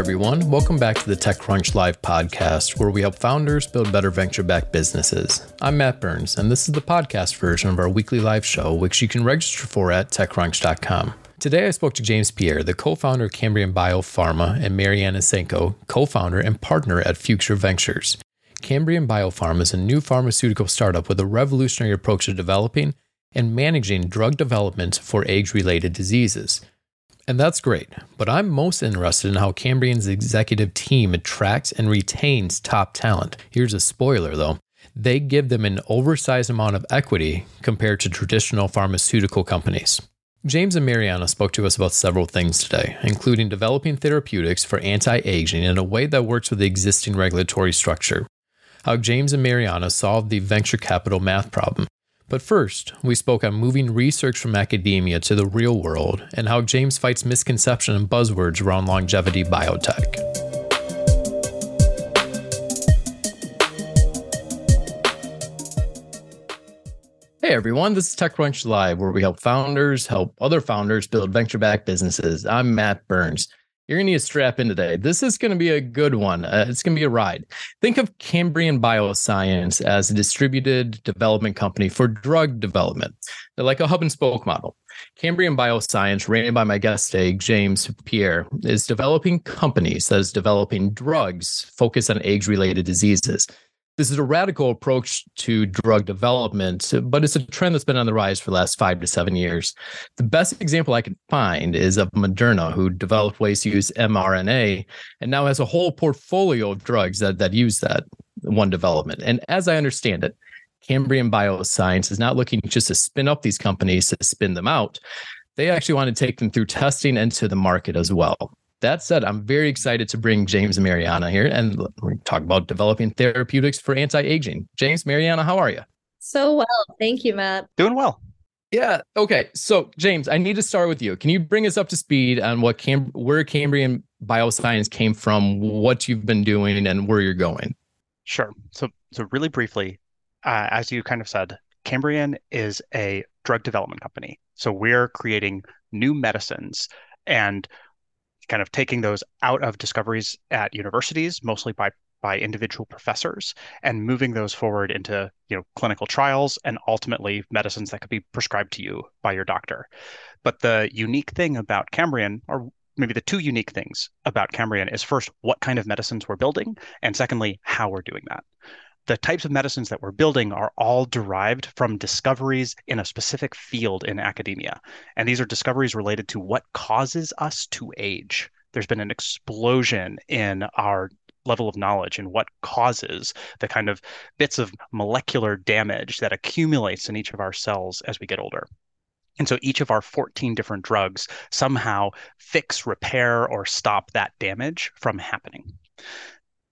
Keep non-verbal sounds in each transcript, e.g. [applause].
everyone. Welcome back to the TechCrunch Live podcast, where we help founders build better venture backed businesses. I'm Matt Burns, and this is the podcast version of our weekly live show, which you can register for at techcrunch.com. Today, I spoke to James Peyer, the co founder of Cambrian BioPharma, and Maryanna Saenko, co founder and partner at Future Ventures. Cambrian BioPharma is a new pharmaceutical startup with a revolutionary approach to developing and managing drug development for age related diseases. And that's great, but I'm most interested in how Cambrian's executive team attracts and retains top talent. Here's a spoiler though they give them an oversized amount of equity compared to traditional pharmaceutical companies. James and Maryanna spoke to us about several things today, including developing therapeutics for anti aging in a way that works with the existing regulatory structure, how James and Maryanna solved the venture capital math problem, but first, we spoke on moving research from academia to the real world and how James fights misconception and buzzwords around longevity biotech. Hey everyone, this is TechCrunch Live, where we help founders help other founders build venture backed businesses. I'm Matt Burns. You're going to need to strap in today. This is going to be a good one. Uh, it's going to be a ride. Think of Cambrian Bioscience as a distributed development company for drug development, They're like a hub and spoke model. Cambrian Bioscience, ran by my guest today, James Peyer, is developing companies that is developing drugs focused on age related diseases. This is a radical approach to drug development, but it's a trend that's been on the rise for the last five to seven years. The best example I can find is of Moderna, who developed ways to use mRNA and now has a whole portfolio of drugs that, that use that one development. And as I understand it, Cambrian Bioscience is not looking just to spin up these companies to spin them out. They actually want to take them through testing into the market as well that said, I'm very excited to bring James and Maryanna here and we talk about developing therapeutics for anti-aging. James, Maryanna, how are you? So well. Thank you, Matt. Doing well. Yeah. Okay. So, James, I need to start with you. Can you bring us up to speed on what Cam- where Cambrian Bioscience came from, what you've been doing, and where you're going? Sure. So, so really briefly, uh, as you kind of said, Cambrian is a drug development company. So we're creating new medicines, and kind of taking those out of discoveries at universities, mostly by by individual professors and moving those forward into you know clinical trials and ultimately medicines that could be prescribed to you by your doctor. But the unique thing about cambrian or maybe the two unique things about cambrian is first what kind of medicines we're building and secondly how we're doing that the types of medicines that we're building are all derived from discoveries in a specific field in academia. And these are discoveries related to what causes us to age. There's been an explosion in our level of knowledge and what causes the kind of bits of molecular damage that accumulates in each of our cells as we get older. And so each of our 14 different drugs somehow fix, repair, or stop that damage from happening.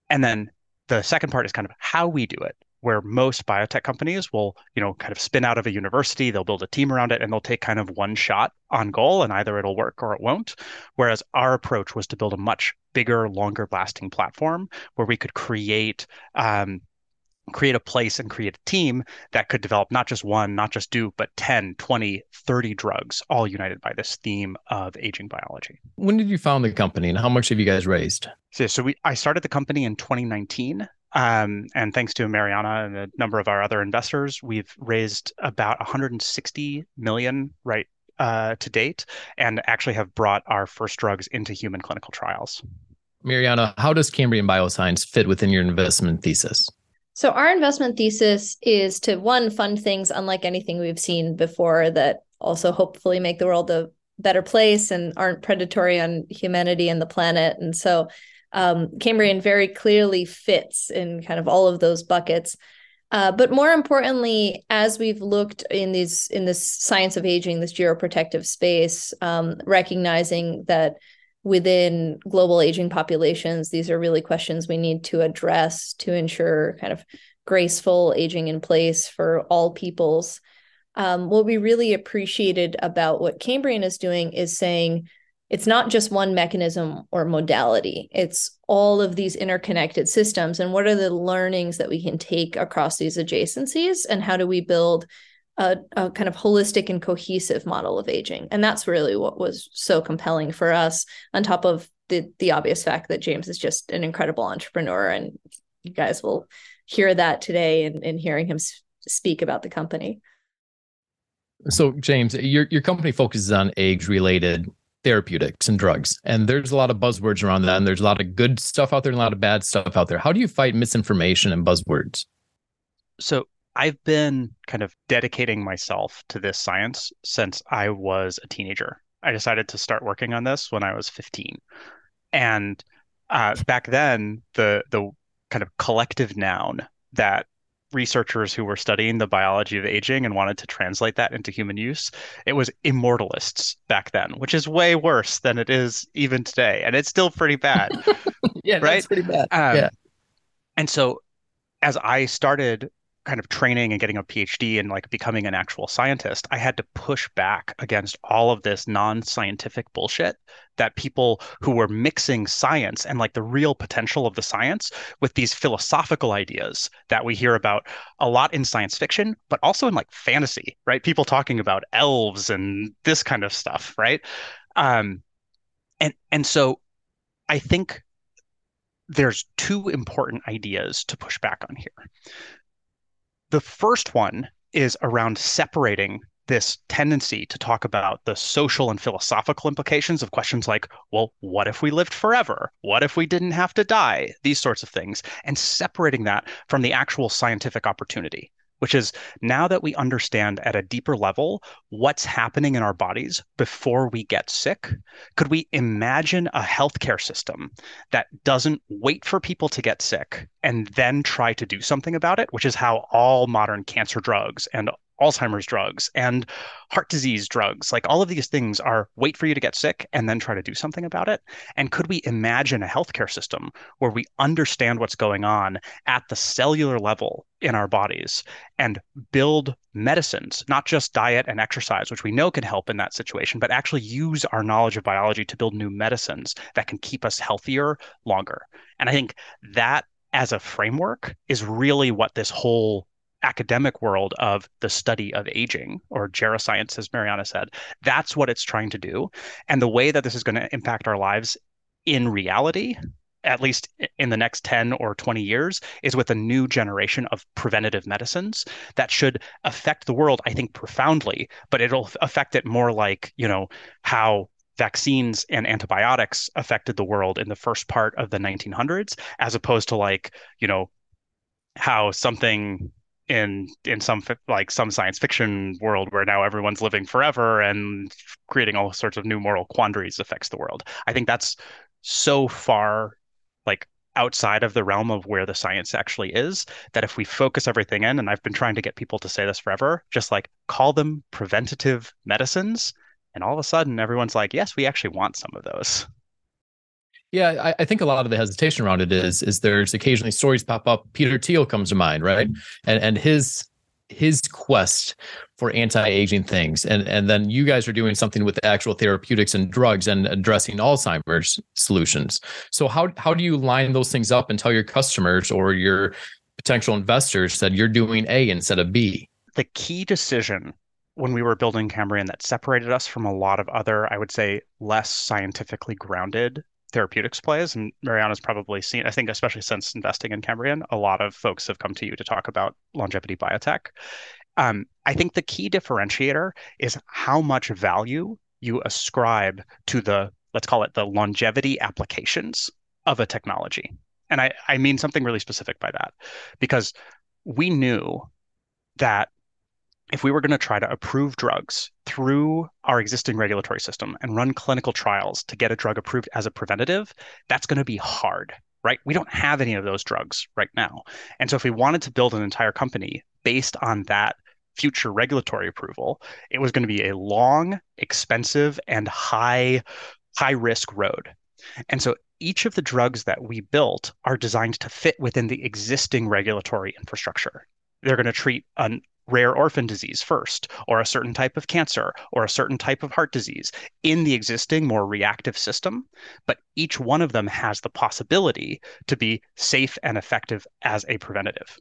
And then the second part is kind of how we do it where most biotech companies will you know kind of spin out of a university they'll build a team around it and they'll take kind of one shot on goal and either it'll work or it won't. Whereas our approach was to build a much bigger longer lasting platform where we could create um, create a place and create a team that could develop not just one, not just do, but 10, 20, 30 drugs, all united by this theme of aging biology. When did you found the company and how much have you guys raised? So, so we, I started the company in 2019. Um, and thanks to Maryanna and a number of our other investors, we've raised about 160 million right uh, to date, and actually have brought our first drugs into human clinical trials. Maryanna, how does Cambrian Bioscience fit within your investment thesis? So our investment thesis is to one fund things unlike anything we've seen before that also hopefully make the world a better place and aren't predatory on humanity and the planet. And so um, Cambrian very clearly fits in kind of all of those buckets. Uh, but more importantly, as we've looked in these in this science of aging, this geroprotective space, um, recognizing that within global aging populations, these are really questions we need to address to ensure kind of graceful aging in place for all peoples. Um, what we really appreciated about what Cambrian is doing is saying it's not just one mechanism or modality, it's all of these interconnected systems. And what are the learnings that we can take across these adjacencies? And how do we build a, a, kind of holistic and cohesive model of aging. And that's really what was so compelling for us, on top of the the obvious fact that James is just an incredible entrepreneur, and you guys will hear that today in, in hearing him speak about the company. So, James, your your company focuses on age related therapeutics and drugs, and there's a lot of buzzwords around that, and there's a lot of good stuff out there and a lot of bad stuff out there. How do you fight misinformation and buzzwords? So, I've been kind of dedicating myself to this science since I was a teenager. I decided to start working on this when I was 15. And uh, back then, the the kind of collective noun that researchers who were studying the biology of aging and wanted to translate that into human use, it was immortalists back then, which is way worse than it is even today, and it's still pretty bad. [laughs] yeah, right? pretty bad. Um, yeah. And so, as I started kind of training and getting a PhD and like becoming an actual scientist, I had to push back against all of this non-scientific bullshit that people who were mixing science and like the real potential of the science with these philosophical ideas that we hear about a lot in science fiction, but also in like fantasy, right? People talking about elves and this kind of stuff, right? Um, and and so I think there's two important ideas to push back on here. The first one is around separating this tendency to talk about the social and philosophical implications of questions like, well, what if we lived forever? What if we didn't have to die? These sorts of things, and separating that from the actual scientific opportunity which is now that we understand at a deeper level what's happening in our bodies before we get sick, could we imagine a healthcare system that doesn't wait for people to get sick and then try to do something about it, which is how all modern cancer drugs and Alzheimer's drugs and heart disease drugs. Like all of these things are wait for you to get sick and then try to do something about it. And could we imagine a healthcare system where we understand what's going on at the cellular level in our bodies and build medicines, not just diet and exercise, which we know can help in that situation, but actually use our knowledge of biology to build new medicines that can keep us healthier longer? And I think that as a framework is really what this whole academic world of the study of aging or geroscience, as Maryanna said. That's what it's trying to do. And the way that this is going to impact our lives in reality, at least in the next 10 or 20 years, is with a new generation of preventative medicines that should affect the world, I think, profoundly, but it'll affect it more like, you know, how vaccines and antibiotics affected the world in the first part of the 1900s, as opposed to like, you know, how something in in some like some science fiction world where now everyone's living forever and creating all sorts of new moral quandaries affects the world. I think that's so far like outside of the realm of where the science actually is that if we focus everything in and I've been trying to get people to say this forever, just like call them preventative medicines and all of a sudden everyone's like, yes, we actually want some of those. Yeah, I, I, think a lot of the hesitation around it is is there's occasionally stories pop up. Peter Thiel comes to mind, right? And and his his quest for anti-aging things and and then you guys are doing something with actual therapeutics and drugs and addressing alzheimer's solutions so how how do you line those things up and tell your customers or your potential investors that you're doing a instead of b the key decision when we were building cambrian that separated us from a lot of other i would say less scientifically grounded therapeutics plays. And Maryanna's probably seen, I think, especially since investing in Cambrian, a lot of folks have come to you to talk about longevity biotech. Um, I think the key differentiator is how much value you ascribe to the, let's call it the longevity applications of a technology. And I, I mean something really specific by that, because we knew that if we were going to try to approve drugs through our existing regulatory system and run clinical trials to get a drug approved as a preventative, that's going to be hard, right? We don't have any of those drugs right now. And so if we wanted to build an entire company based on that future regulatory approval, it was going to be a long, expensive, and high high risk road. And so each of the drugs that we built are designed to fit within the existing regulatory infrastructure. They're going to treat an rare orphan disease first, or a certain type of cancer, or a certain type of heart disease in the existing, more reactive system. But each one of them has the possibility to be safe and effective as a preventative.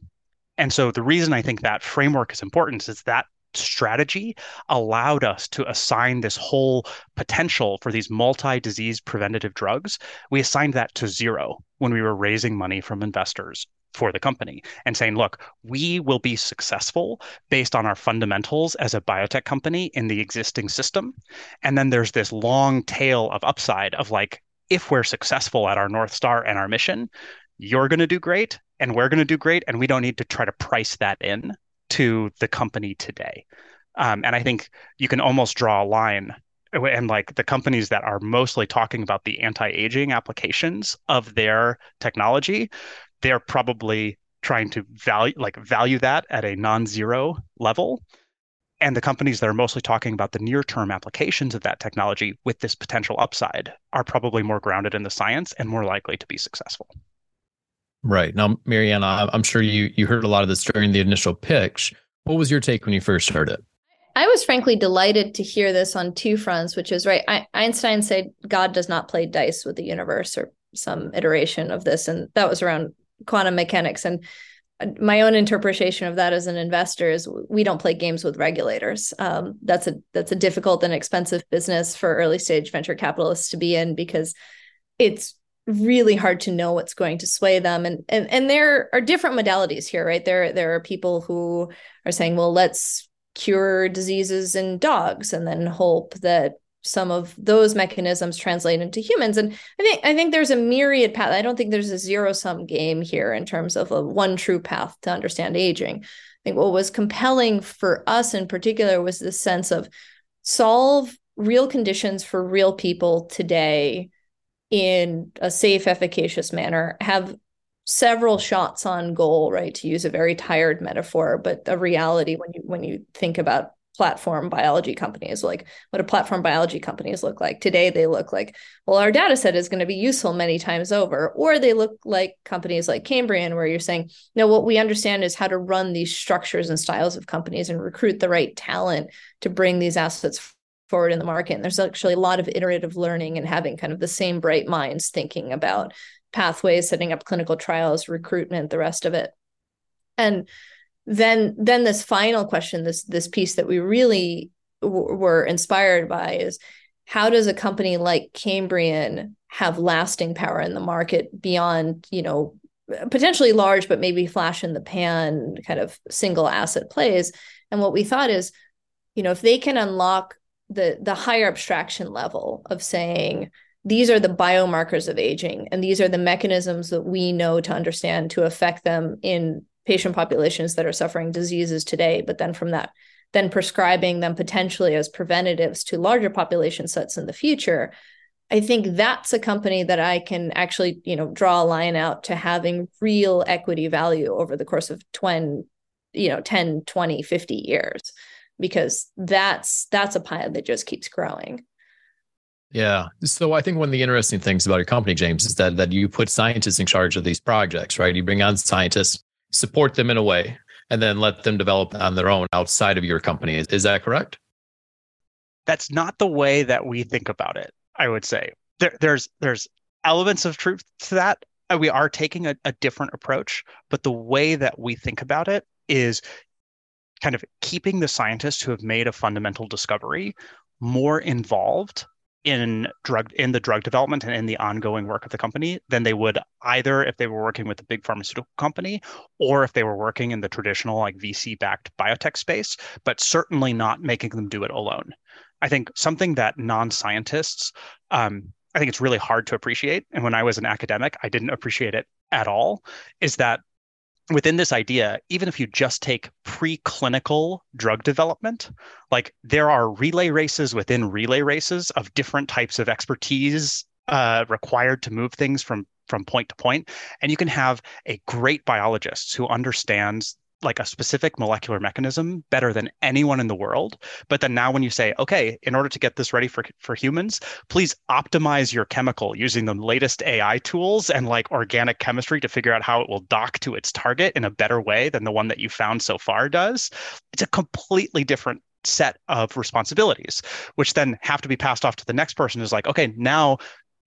And so the reason I think that framework is important is that strategy allowed us to assign this whole potential for these multi-disease preventative drugs. We assigned that to zero when we were raising money from investors for the company and saying, look, we will be successful based on our fundamentals as a biotech company in the existing system. And then there's this long tail of upside of like, if we're successful at our North Star and our mission, you're going to do great and we're going to do great. And we don't need to try to price that in to the company today. Um, and I think you can almost draw a line and like the companies that are mostly talking about the anti-aging applications of their technology they're probably trying to value like value that at a non-zero level. And the companies that are mostly talking about the near term applications of that technology with this potential upside are probably more grounded in the science and more likely to be successful. Right. Now maryanna i'm sure you you heard a lot of this during the initial pitch. What was your take when you first heard it? I was frankly delighted to hear this on two fronts, which is right. I, Einstein said God does not play dice with the universe, or some iteration of this, and that was around quantum mechanics. And my own interpretation of that as an investor is we don't play games with regulators. Um, that's a that's a difficult and expensive business for early stage venture capitalists to be in because it's really hard to know what's going to sway them and and and there are different modalities here right there there are people who are saying well let's cure diseases in dogs and then hope that some of those mechanisms translate into humans. And i think i think there's a myriad path. I don't think there's a zero sum game here in terms of a one true path to understand aging. I think what was compelling for us in particular was the sense of solve real conditions for real people today in a safe efficacious manner have several shots on goal, right? To use a very tired metaphor, but a reality when you when you think about platform biology companies, like what do platform biology companies look like? Today they look like, well, our data set is going to be useful many times over. Or they look like companies like Cambrian, where you're saying, no, what we understand is how to run these structures and styles of companies and recruit the right talent to bring these assets forward in the market. And there's actually a lot of iterative learning and having kind of the same bright minds thinking about pathways, setting up clinical trials, recruitment, the rest of it. And then then this final question, this this piece that we really w- were inspired by is how does a company like Cambrian have lasting power in the market beyond, you know, potentially large, but maybe flash in the pan kind of single asset plays. And what we thought is, you know, if they can unlock the the higher abstraction level of saying, these are the biomarkers of aging and these are the mechanisms that we know to understand to affect them in patient populations that are suffering diseases today but then from that then prescribing them potentially as preventatives to larger population sets in the future i think that's a company that i can actually you know draw a line out to having real equity value over the course of 20 you know 10 20 50 years because that's that's a pie that just keeps growing yeah. So I think one of the interesting things about your company, James, is that that you put scientists in charge of these projects, right? You bring on scientists, support them in a way, and then let them develop on their own outside of your company. Is, is that correct? That's not the way that we think about it. I would say there, there's there's elements of truth to that. We are taking a, a different approach, but the way that we think about it is kind of keeping the scientists who have made a fundamental discovery more involved in drug in the drug development and in the ongoing work of the company than they would either if they were working with a big pharmaceutical company or if they were working in the traditional like VC backed biotech space, but certainly not making them do it alone. I think something that non-scientists um, I think it's really hard to appreciate. And when I was an academic, I didn't appreciate it at all, is that within this idea, even if you just take preclinical drug development, like there are relay races within relay races of different types of expertise uh, required to move things from from point to point, and you can have a great biologist who understands like a specific molecular mechanism better than anyone in the world. But then now when you say, okay, in order to get this ready for, for humans, please optimize your chemical using the latest AI tools and like organic chemistry to figure out how it will dock to its target in a better way than the one that you found so far does. It's a completely different set of responsibilities, which then have to be passed off to the next person who's like, okay, now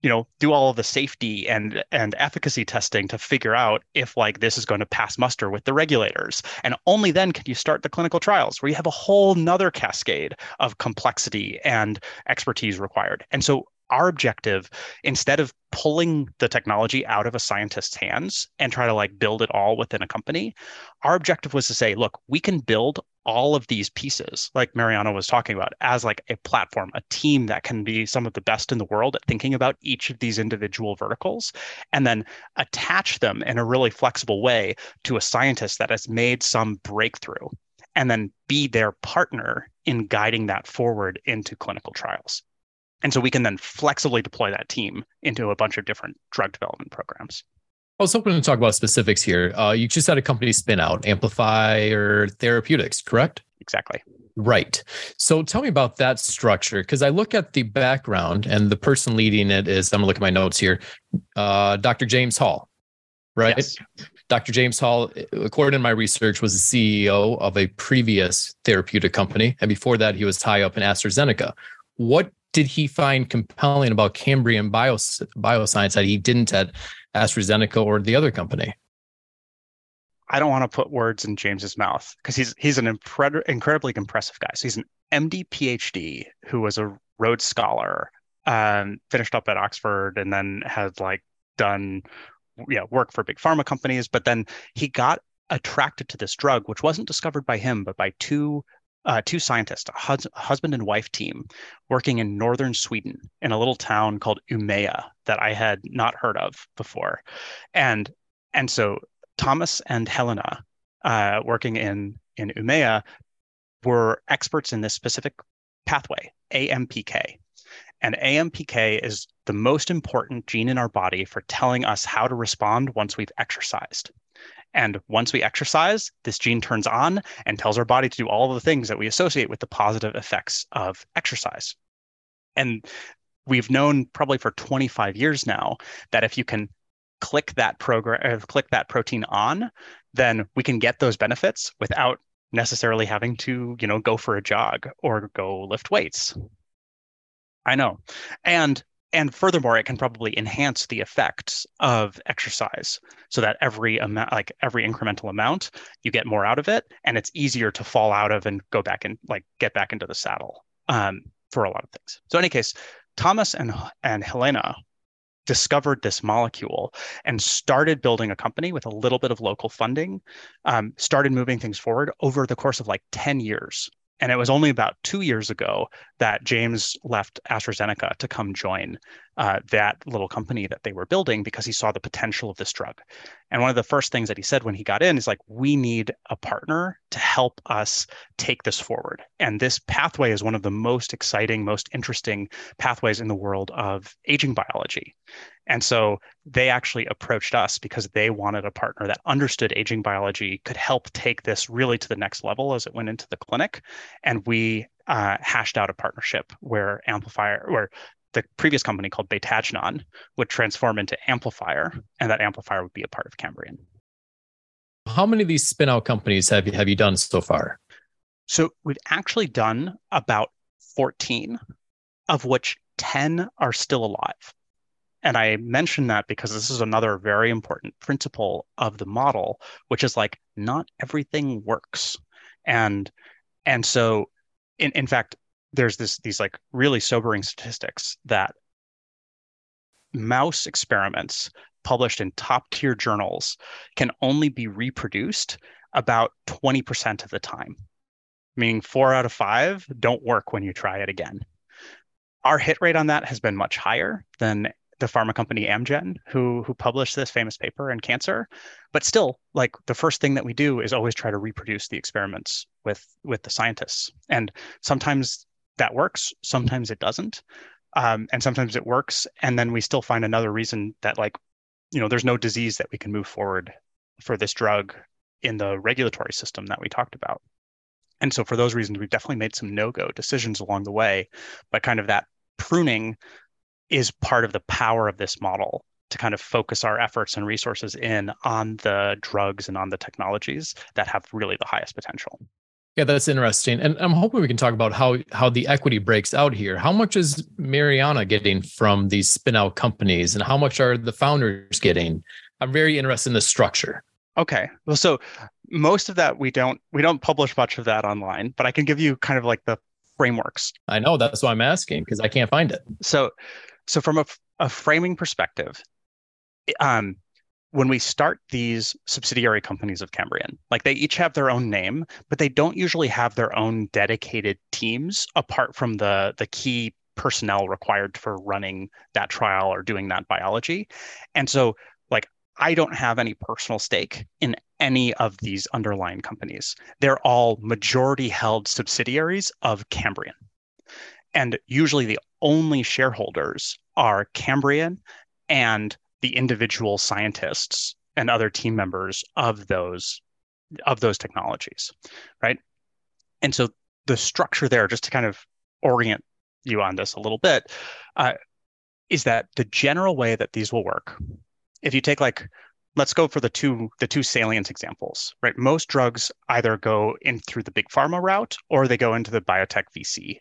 you know do all of the safety and and efficacy testing to figure out if like this is going to pass muster with the regulators. And only then can you start the clinical trials where you have a whole nother cascade of complexity and expertise required. And so our objective instead of pulling the technology out of a scientist's hands and try to like build it all within a company our objective was to say look we can build all of these pieces like maryanna was talking about as like a platform a team that can be some of the best in the world at thinking about each of these individual verticals and then attach them in a really flexible way to a scientist that has made some breakthrough and then be their partner in guiding that forward into clinical trials and so we can then flexibly deploy that team into a bunch of different drug development programs. I was hoping to talk about specifics here. Uh, you just had a company spin out, Amplifier Therapeutics, correct? Exactly. Right. So tell me about that structure because I look at the background and the person leading it is, I'm going to look at my notes here, uh, Dr. James Hall, right? Yes. Dr. James Hall, according to my research, was the CEO of a previous therapeutic company. And before that, he was high up in AstraZeneca. What did he find compelling about Cambrian Bios- Bioscience that he didn't at AstraZeneca or the other company? I don't want to put words in James's mouth because he's he's an impre- incredibly impressive guy. So he's an MD PhD who was a Rhodes Scholar, um, finished up at Oxford, and then had like done yeah work for big pharma companies. But then he got attracted to this drug, which wasn't discovered by him, but by two uh, two scientists, a hus- husband and wife team, working in northern Sweden in a little town called Umeå that I had not heard of before, and and so Thomas and Helena, uh, working in in Umeå, were experts in this specific pathway, AMPK. And AMPK is the most important gene in our body for telling us how to respond once we've exercised. And once we exercise, this gene turns on and tells our body to do all the things that we associate with the positive effects of exercise. And we've known probably for 25 years now that if you can click that program uh, click that protein on, then we can get those benefits without necessarily having to, you know, go for a jog or go lift weights. I know. And and furthermore it can probably enhance the effects of exercise so that every amount like every incremental amount you get more out of it and it's easier to fall out of and go back and like get back into the saddle um, for a lot of things so in any case thomas and and helena discovered this molecule and started building a company with a little bit of local funding um, started moving things forward over the course of like 10 years and it was only about two years ago that James left AstraZeneca to come join uh, that little company that they were building because he saw the potential of this drug. And one of the first things that he said when he got in is like, we need a partner to help us take this forward. And this pathway is one of the most exciting, most interesting pathways in the world of aging biology. And so they actually approached us because they wanted a partner that understood aging biology, could help take this really to the next level as it went into the clinic. And we uh, hashed out a partnership where Amplifier, where the previous company called Betagenon would transform into Amplifier, and that Amplifier would be a part of Cambrian. How many of these spin-out companies have you have you done so far? So we've actually done about 14, of which 10 are still alive. And I mention that because this is another very important principle of the model, which is like not everything works. And and so in, in fact, there's this these like really sobering statistics that mouse experiments published in top tier journals can only be reproduced about 20% of the time meaning four out of five don't work when you try it again our hit rate on that has been much higher than the pharma company Amgen, who who published this famous paper in Cancer. But still, like the first thing that we do is always try to reproduce the experiments with with the scientists. And sometimes that works, sometimes it doesn't. Um, and sometimes it works, and then we still find another reason that like, you know, there's no disease that we can move forward for this drug in the regulatory system that we talked about. And so for those reasons, we've definitely made some no-go decisions along the way, but kind of that pruning is part of the power of this model to kind of focus our efforts and resources in on the drugs and on the technologies that have really the highest potential. Yeah, that's interesting. And I'm hoping we can talk about how how the equity breaks out here. How much is Maryanna getting from these spin out companies and how much are the founders getting? I'm very interested in the structure. Okay. Well, so most of that we don't we don't publish much of that online, but I can give you kind of like the frameworks. I know that's why I'm asking because I can't find it. So so from a, a framing perspective, um when we start these subsidiary companies of Cambrian, like they each have their own name, but they don't usually have their own dedicated teams apart from the the key personnel required for running that trial or doing that biology. And so like I don't have any personal stake in any of these underlying companies. They're all majority held subsidiaries of Cambrian. And usually the only shareholders are Cambrian and the individual scientists and other team members of those of those technologies right? And so the structure there just to kind of orient you on this a little bit uh, is that the general way that these will work if you take like let's go for the two the two salient examples right? Most drugs either go in through the big pharma route or they go into the biotech vc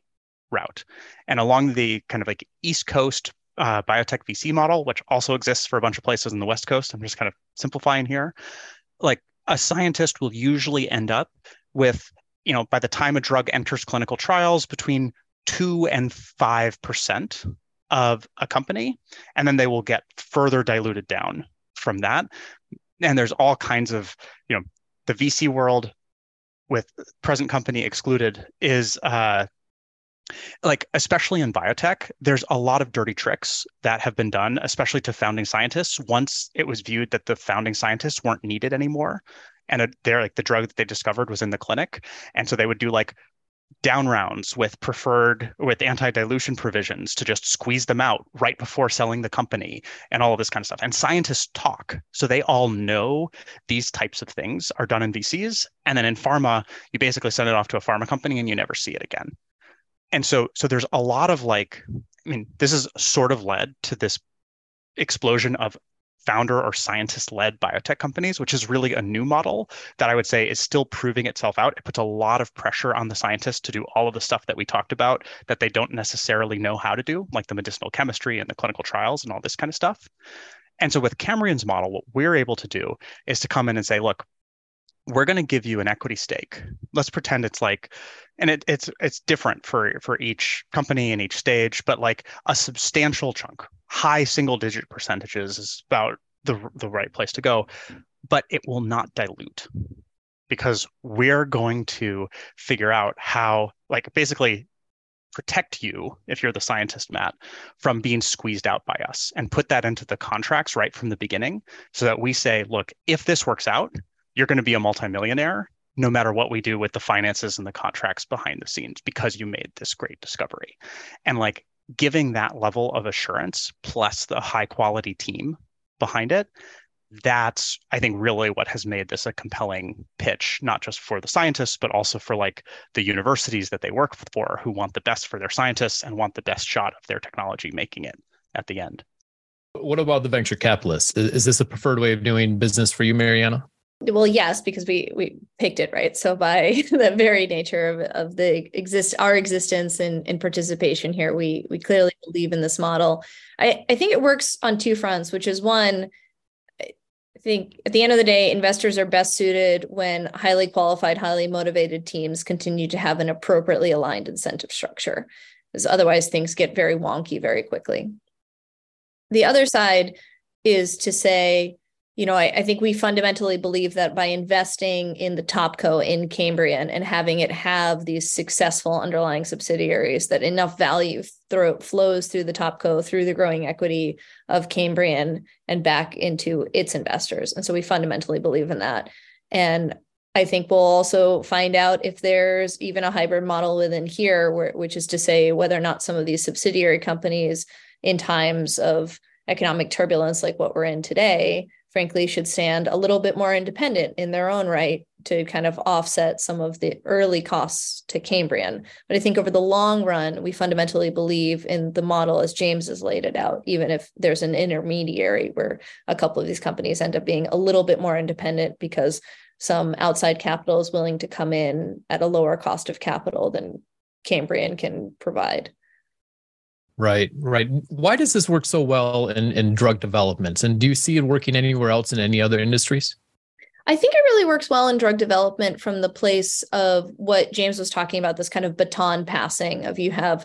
route and along the kind of like east coast uh, biotech VC model, which also exists for a bunch of places in the West Coast. I'm just kind of simplifying here. Like a scientist will usually end up with, you know, by the time a drug enters clinical trials, between two and five percent of a company, and then they will get further diluted down from that. And there's all kinds of, you know, the VC world with present company excluded is uh, like especially in biotech there's a lot of dirty tricks that have been done especially to founding scientists once it was viewed that the founding scientists weren't needed anymore and they're like the drug that they discovered was in the clinic and so they would do like down rounds with preferred with anti-dilution provisions to just squeeze them out right before selling the company and all of this kind of stuff. And scientists talk so they all know these types of things are done in vcs and then in pharma you basically send it off to a pharma company and you never see it again and so so there's a lot of like i mean this is sort of led to this explosion of founder or scientist led biotech companies which is really a new model that i would say is still proving itself out. It puts a lot of pressure on the scientists to do all of the stuff that we talked about that they don't necessarily know how to do like the medicinal chemistry and the clinical trials and all this kind of stuff. And so with cambrian's model what we're able to do is to come in and say look we're going to give you an equity stake. Let's pretend it's like, and it, it's it's different for for each company and each stage, but like a substantial chunk, high single digit percentages is about the the right place to go, but it will not dilute because we're going to figure out how, like, basically protect you if you're the scientist matt from being squeezed out by us and put that into the contracts right from the beginning so that we say look if this works out you're going to be a multimillionaire no matter what we do with the finances and the contracts behind the scenes because you made this great discovery. And like giving that level of assurance plus the high quality team behind it, that's I think really what has made this a compelling pitch, not just for the scientists, but also for like the universities that they work for who want the best for their scientists and want the best shot of their technology making it at the end. What about the venture capitalists? Is this a preferred way of doing business for you, Maryanna? Well yes because we we picked it right so by [laughs] the very nature of, of the exist our existence and, and participation here we we clearly believe in this model i i think it works on two fronts which is one I think at the end of the day, investors are best suited when highly qualified, highly motivated teams continue to have an appropriately aligned incentive structure, because otherwise things get very wonky very quickly. The other side is to say, you know, I, I, think we fundamentally believe that by investing in the Topco in Cambrian and having it have these successful underlying subsidiaries, that enough value through, flows through the Topco, through the growing equity of Cambrian and back into its investors. And so we fundamentally believe in that. And I think we'll also find out if there's even a hybrid model within here, where, which is to say whether or not some of these subsidiary companies in times of economic turbulence like what we're in today frankly should stand a little bit more independent in their own right to kind of offset some of the early costs to Cambrian. But I think over the long run, we fundamentally believe in the model as James has laid it out, even if there's an intermediary where a couple of these companies end up being a little bit more independent because some outside capital is willing to come in at a lower cost of capital than Cambrian can provide. Right, right. Why does this work so well in, in drug development? And do you see it working anywhere else in any other industries? I think it really works well in drug development from the place of what James was talking about this kind of baton passing of you have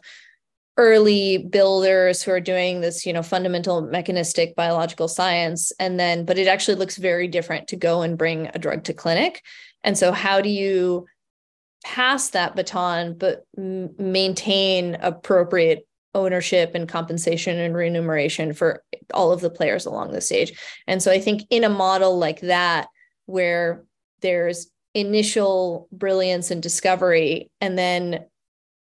early builders who are doing this you know fundamental mechanistic biological science and then but it actually looks very different to go and bring a drug to clinic and so how do you pass that baton but m- maintain appropriate ownership and compensation and remuneration for all of the players along the stage and so i think in a model like that where there's initial brilliance and discovery and then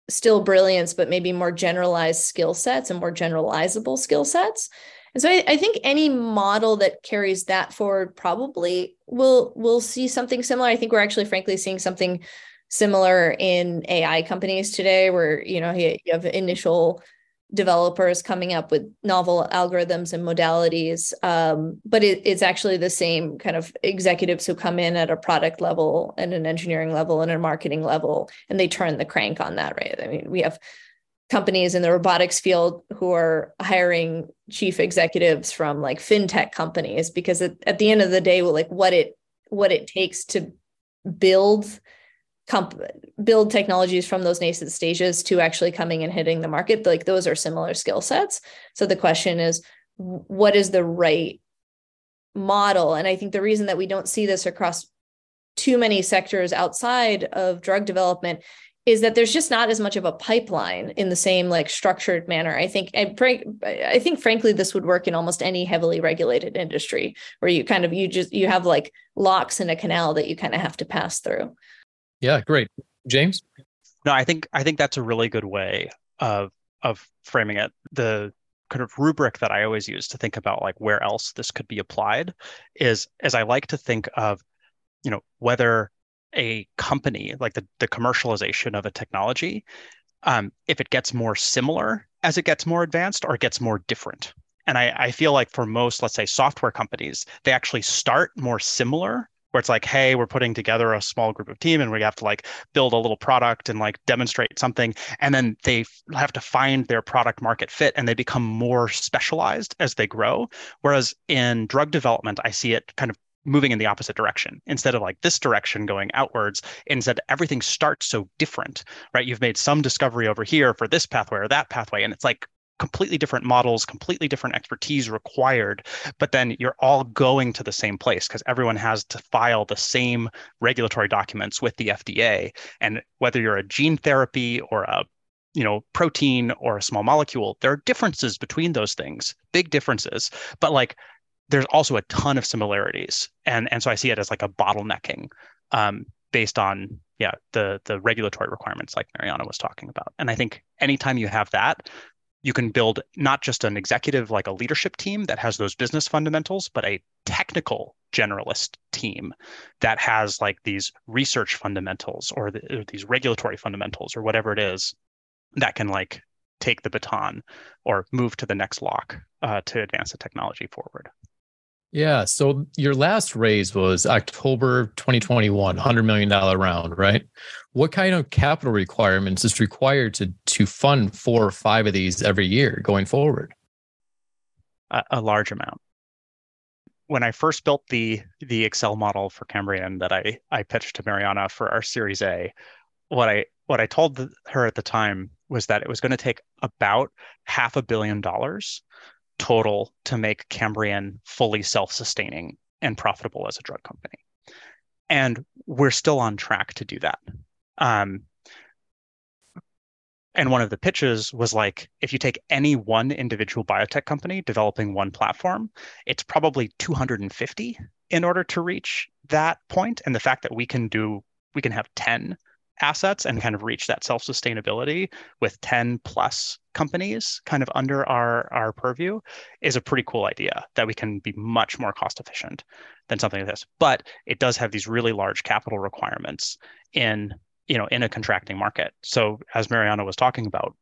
still brilliance, but maybe more generalized skill sets and more generalizable skill sets. And so I, I, think any model that carries that forward probably will will see something similar. I think we're actually frankly seeing something similar in AI companies today, where you know you, you have initial developers coming up with novel algorithms and modalities um, but it, it's actually the same kind of executives who come in at a product level and an engineering level and a marketing level and they turn the crank on that right? I mean we have companies in the robotics field who are hiring chief executives from like fintech companies because at, at the end of the day well, like what it what it takes to build comp- build technologies from those nascent stages to actually coming and hitting the market like those are similar skill sets so the question is what is the right model and i think the reason that we don't see this across too many sectors outside of drug development is that there's just not as much of a pipeline in the same like structured manner. I think and I think frankly this would work in almost any heavily regulated industry where you kind of you just you have like locks in a canal that you kind of have to pass through. Yeah, great. James? No, I think I think that's a really good way of of framing it. The kind of rubric that I always use to think about like where else this could be applied is as I like to think of, you know, whether a company like the, the commercialization of a technology, um, if it gets more similar as it gets more advanced or it gets more different. And I, I feel like for most, let's say, software companies, they actually start more similar where it's like, hey, we're putting together a small group of team and we have to like build a little product and like demonstrate something. And then they have to find their product market fit and they become more specialized as they grow. Whereas in drug development, I see it kind of moving in the opposite direction instead of like this direction going outwards instead everything starts so different right you've made some discovery over here for this pathway or that pathway and it's like completely different models, completely different expertise required, but then you're all going to the same place because everyone has to file the same regulatory documents with the FDA. And whether you're a gene therapy or a you know protein or a small molecule there are differences between those things big differences. But like there's also a ton of similarities. And and so i see it as like a bottlenecking um, based on yeah the the regulatory requirements like maryanna was talking about. And i think anytime you have that you can build not just an executive like a leadership team that has those business fundamentals but a technical generalist team that has like these research fundamentals or, the, or these regulatory fundamentals or whatever it is that can like take the baton or move to the next lock uh, to advance the technology forward yeah. So your last raise was October 2021, $100 million round, right? What kind of capital requirements is required to, to fund four or five of these every year going forward? A, a large amount. When I first built the the Excel model for Cambrian that I, I pitched to Maryanna for our Series A, what I what I told her at the time was that it was going to take about half a billion dollars total to make Cambrian fully self-sustaining and profitable as a drug company. And we're still on track to do that. Um, and one of the pitches was like, if you take any one individual biotech company developing one platform, it's probably 250 in order to reach that point. And the fact that we can do, we can have 10 assets and kind of reach that self sustainability with 10 plus companies kind of under our, our purview is a pretty cool idea that we can be much more cost efficient than something like this. But it does have these really large capital requirements in you know in a contracting market. So as Maryanna was talking about,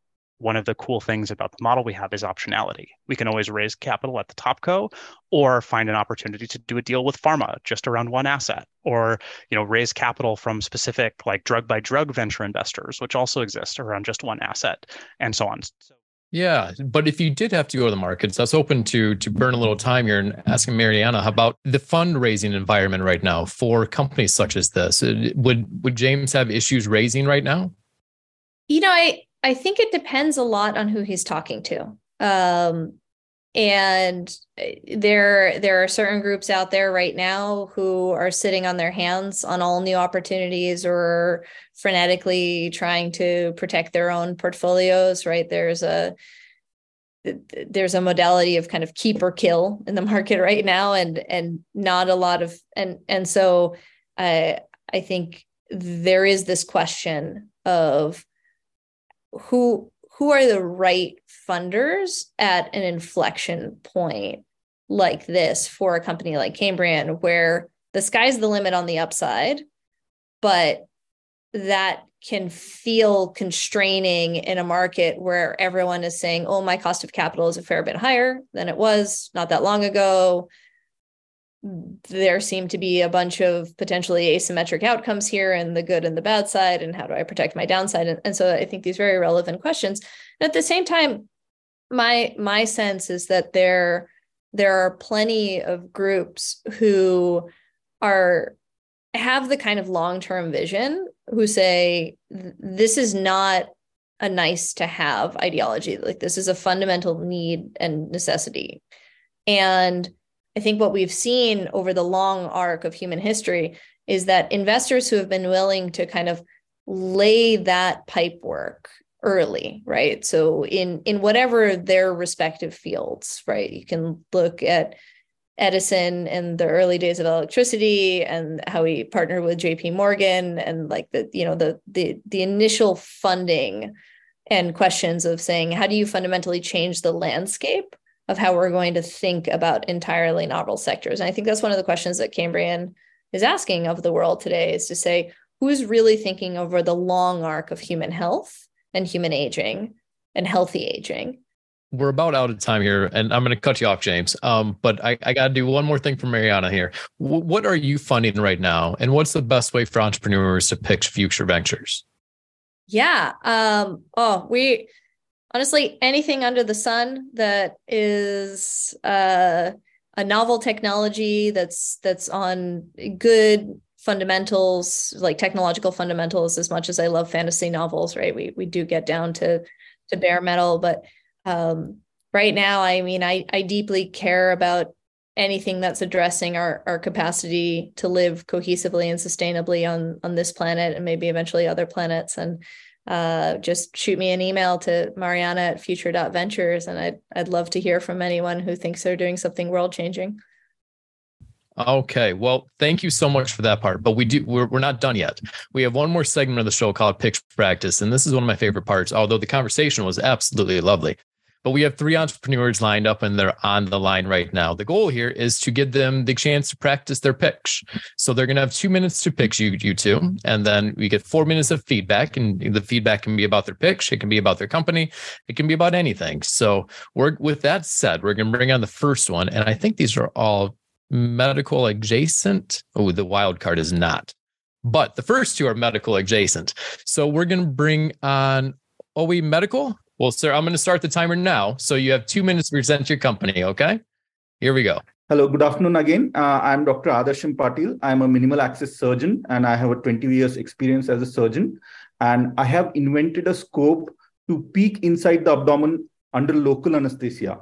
one of the cool things about the model we have is optionality. We can always raise capital at the top co or find an opportunity to do a deal with pharma just around one asset or you know raise capital from specific like drug by drug venture investors which also exist around just one asset and so on. So yeah, but if you did have to go to the markets, that's open to to burn a little time here and asking Maryanna about the fundraising environment right now for companies such as this. Would would James have issues raising right now? You know, I I think it depends a lot on who he's talking to. Um, and uh, there there are certain groups out there right now who are sitting on their hands on all new opportunities or frenetically trying to protect their own portfolios right there's a there's a modality of kind of keep or kill in the [laughs] market right now and and not a lot of and and so i i think there is this question of who who are the right funders at an inflection point like this for a company like Cambrian, where the sky's the limit on the upside, but that can feel constraining in a market where everyone is saying, oh, my cost of capital is a fair bit higher than it was not that long ago there seem to be a bunch of potentially asymmetric outcomes here and the good and the bad side and how do i protect my downside? And, and so i think these very relevant questions. And at the same time my my sense is that there there are plenty of groups who are have the kind of long-term vision who say this is not a nice to have ideology. Like this is a fundamental need and necessity. And I think what we've seen over the long arc of human history is that investors who have been willing to kind of lay that pipe work early right? So in in whatever their respective fields right? You can look at edison and the early days of electricity and how he partnered with jp morgan and like the you know the the the initial funding and questions of saying how do you fundamentally change the landscape of how we're going to think about entirely novel sectors. And I think that's one of the questions that Cambrian is asking of the world today is to say, who's really thinking over the long arc of human health and human aging and healthy aging? We're about out of time here, and I'm going to cut you off, James. Um, but I, I got to do one more thing for Maryanna here. W- what are you funding right now, and what's the best way for entrepreneurs to pitch future ventures? Yeah. Um, oh, we honestly anything under the sun that is uh, a novel technology that's that's on good fundamentals like technological fundamentals as much as i love fantasy novels right? We we do get down to to bare metal but um, right now i mean i i deeply care about anything that's addressing our our capacity to live cohesively and sustainably on on this planet and maybe eventually other planets. And uh, just shoot me an email to Maryanna at future.ventures. And I'd, I'd love to hear from anyone who thinks they're doing something world changing. Okay. Well, thank you so much for that part. But we do we're, we're not done yet. We have one more segment of the show called Pitch Practice. And this is one of my favorite parts, although the conversation was absolutely lovely. But we have three entrepreneurs lined up and they're on the line right now. The goal here is to give them the chance to practice their pitch. So they're going to have two minutes to pitch you, you two, and then we get four minutes of feedback. And the feedback can be about their pitch, it can be about their company, it can be about anything. So we're with that said, we're going to bring on the first one, and I think these are all medical adjacent. Oh, the wild card is not. But the first two are medical adjacent. So we're going to bring on OE Medical well, sir, I'm going to start the timer now. So you have two minutes to present your company. Okay. Here we go. Hello, good afternoon again. Uh, I'm Dr. Adarsham Patil. I'm a minimal access surgeon and I have a 20 years experience as a surgeon. And I have invented a scope to peek inside the abdomen under local anesthesia.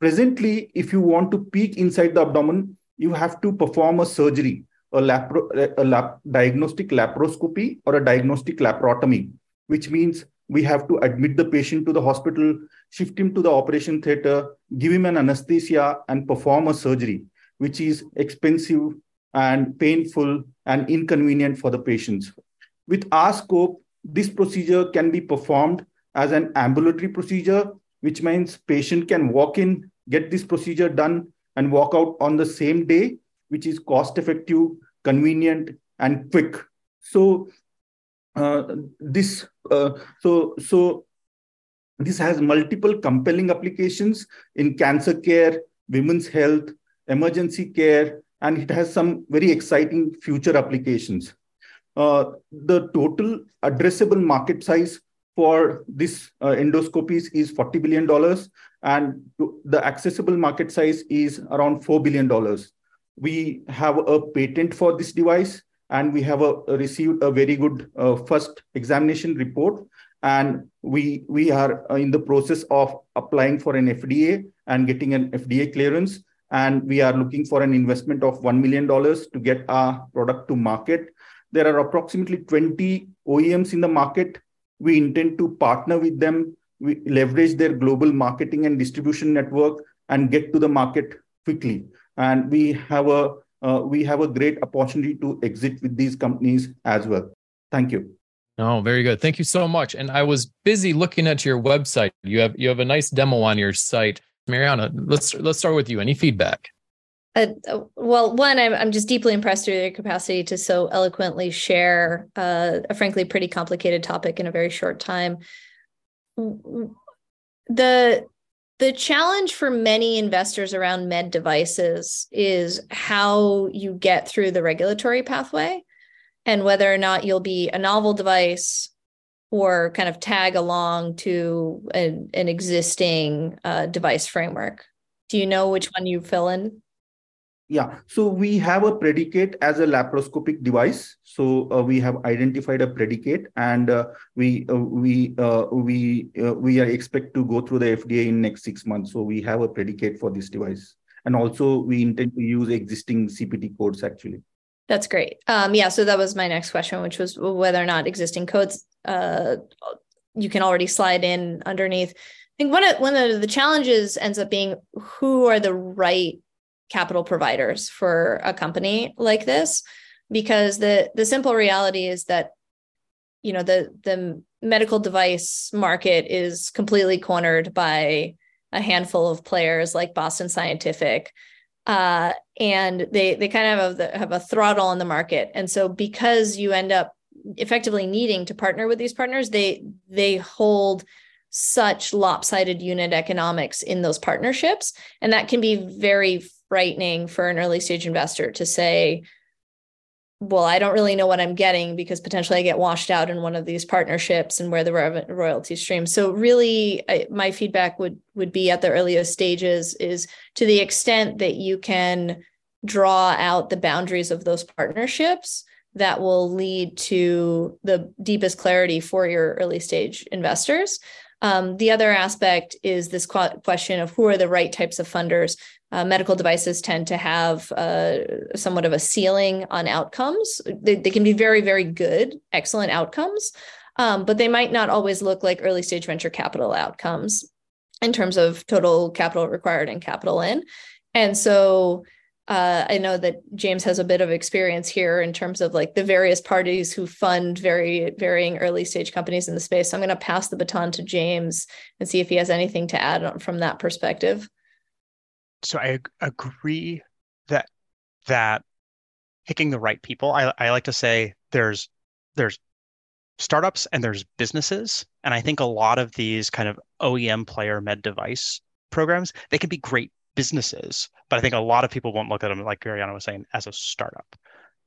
Presently, if you want to peek inside the abdomen, you have to perform a surgery, a, lapro- a lap- diagnostic laparoscopy or a diagnostic laparotomy, which means we have to admit the patient to the hospital, shift him to the operation theater, give him an anesthesia, and perform a surgery, which is expensive and painful and inconvenient for the patients. With our scope, this procedure can be performed as an ambulatory procedure, which means patient can walk in, get this procedure done, and walk out on the same day, which is cost effective, convenient, and quick. So this uh, so so This has multiple compelling applications in cancer care, women's health, emergency care, and it has some very exciting future applications. Uh, the total addressable market size for this uh, endoscopies is $40 billion, and the accessible market size is around $4 billion. We have a patent for this device, and we have a, received a very good uh, first examination report. And we, we are in the process of applying for an FDA and getting an FDA clearance and we are looking for an investment of $1 million to get our product to market. There are approximately 20 OEMs in the market. We intend to partner with them, we leverage their global marketing and distribution network and get to the market quickly. And we have a uh, we have a great opportunity to exit with these companies as well. Thank you. Oh, very good. Thank you so much. And I was busy looking at your website. You have you have a nice demo on your site Maryanna, let's let's start with you. Any feedback? Uh, well, one, I'm I'm just deeply impressed with your capacity to so eloquently share uh, a frankly pretty complicated topic in a very short time. The the challenge for many investors around med devices is how you get through the regulatory pathway and whether or not you'll be a novel device or kind of tag along to an, an existing uh, device framework. Do you know which one you fill in? Yeah, so we have a predicate as a laparoscopic device. So uh, we have identified a predicate, and uh, we uh, we uh, we uh, we are expect to go through the FDA in next six months. So we have a predicate for this device, and also we intend to use existing CPT codes actually. That's great. Um, yeah, so that was my next question, which was whether or not existing codes uh, you can already slide in underneath. I think one of one of the challenges ends up being who are the right capital providers for a company like this, because the the simple reality is that you know the the medical device market is completely cornered by a handful of players like Boston Scientific. Uh, and they they kind of have, the, have a throttle on the market, and so because you end up effectively needing to partner with these partners, they they hold such lopsided unit economics in those partnerships, and that can be very frightening for an early stage investor to say, well, I don't really know what I'm getting because potentially I get washed out in one of these partnerships and where the royalty stream. So really, I, my feedback would would be at the earliest stages is to the extent that you can draw out the boundaries of those partnerships that will lead to the deepest clarity for your early stage investors. Um, the other aspect is this question of who are the right types of funders. Uh, medical devices tend to have uh, somewhat of a ceiling on outcomes. They, they, can be very, very good, excellent outcomes, um, but they might not always look like early stage venture capital outcomes in terms of total capital required and capital in. And so uh, I know that James has a bit of experience here in terms of like the various parties who fund very varying early stage companies in the space. So I'm going to pass the baton to James and see if he has anything to add from that perspective. So I agree that that picking the right people. I, I like to say there's there's startups and there's businesses, and I think a lot of these kind of OEM player med device programs they can be great businesses, but I think a lot of people won't look at them, like Maryanna was saying, as a startup.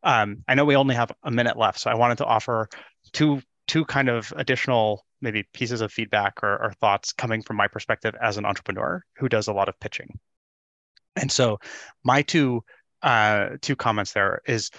Um, I know we only have a minute left, so I wanted to offer two two kind of additional maybe pieces of feedback or, or thoughts coming from my perspective as an entrepreneur who does a lot of pitching. And so my two uh, two comments there is,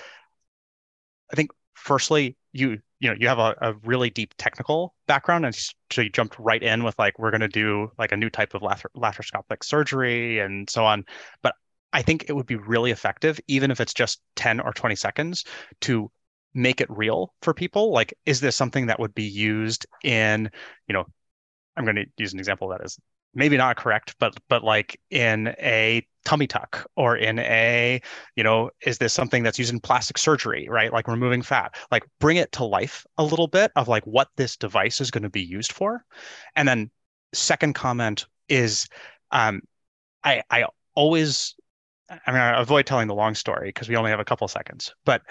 I think firstly, you you know you have a, a really deep technical background and so you jumped right in with like we're going to do like a new type of laparoscopic surgery and so on. But i think it would be really effective even if it's just 10 or 20 seconds to make it real for people. Like is this something that would be used in you know i'm going to use an example that is maybe not correct, but but like in a tummy tuck or in a, you know, is this something that's used in plastic surgery, right? Like removing fat. Like bring it to life a little bit of like what this device is going to be used for. And then second comment is um I I always I mean I avoid telling the long story because we only have a couple seconds, but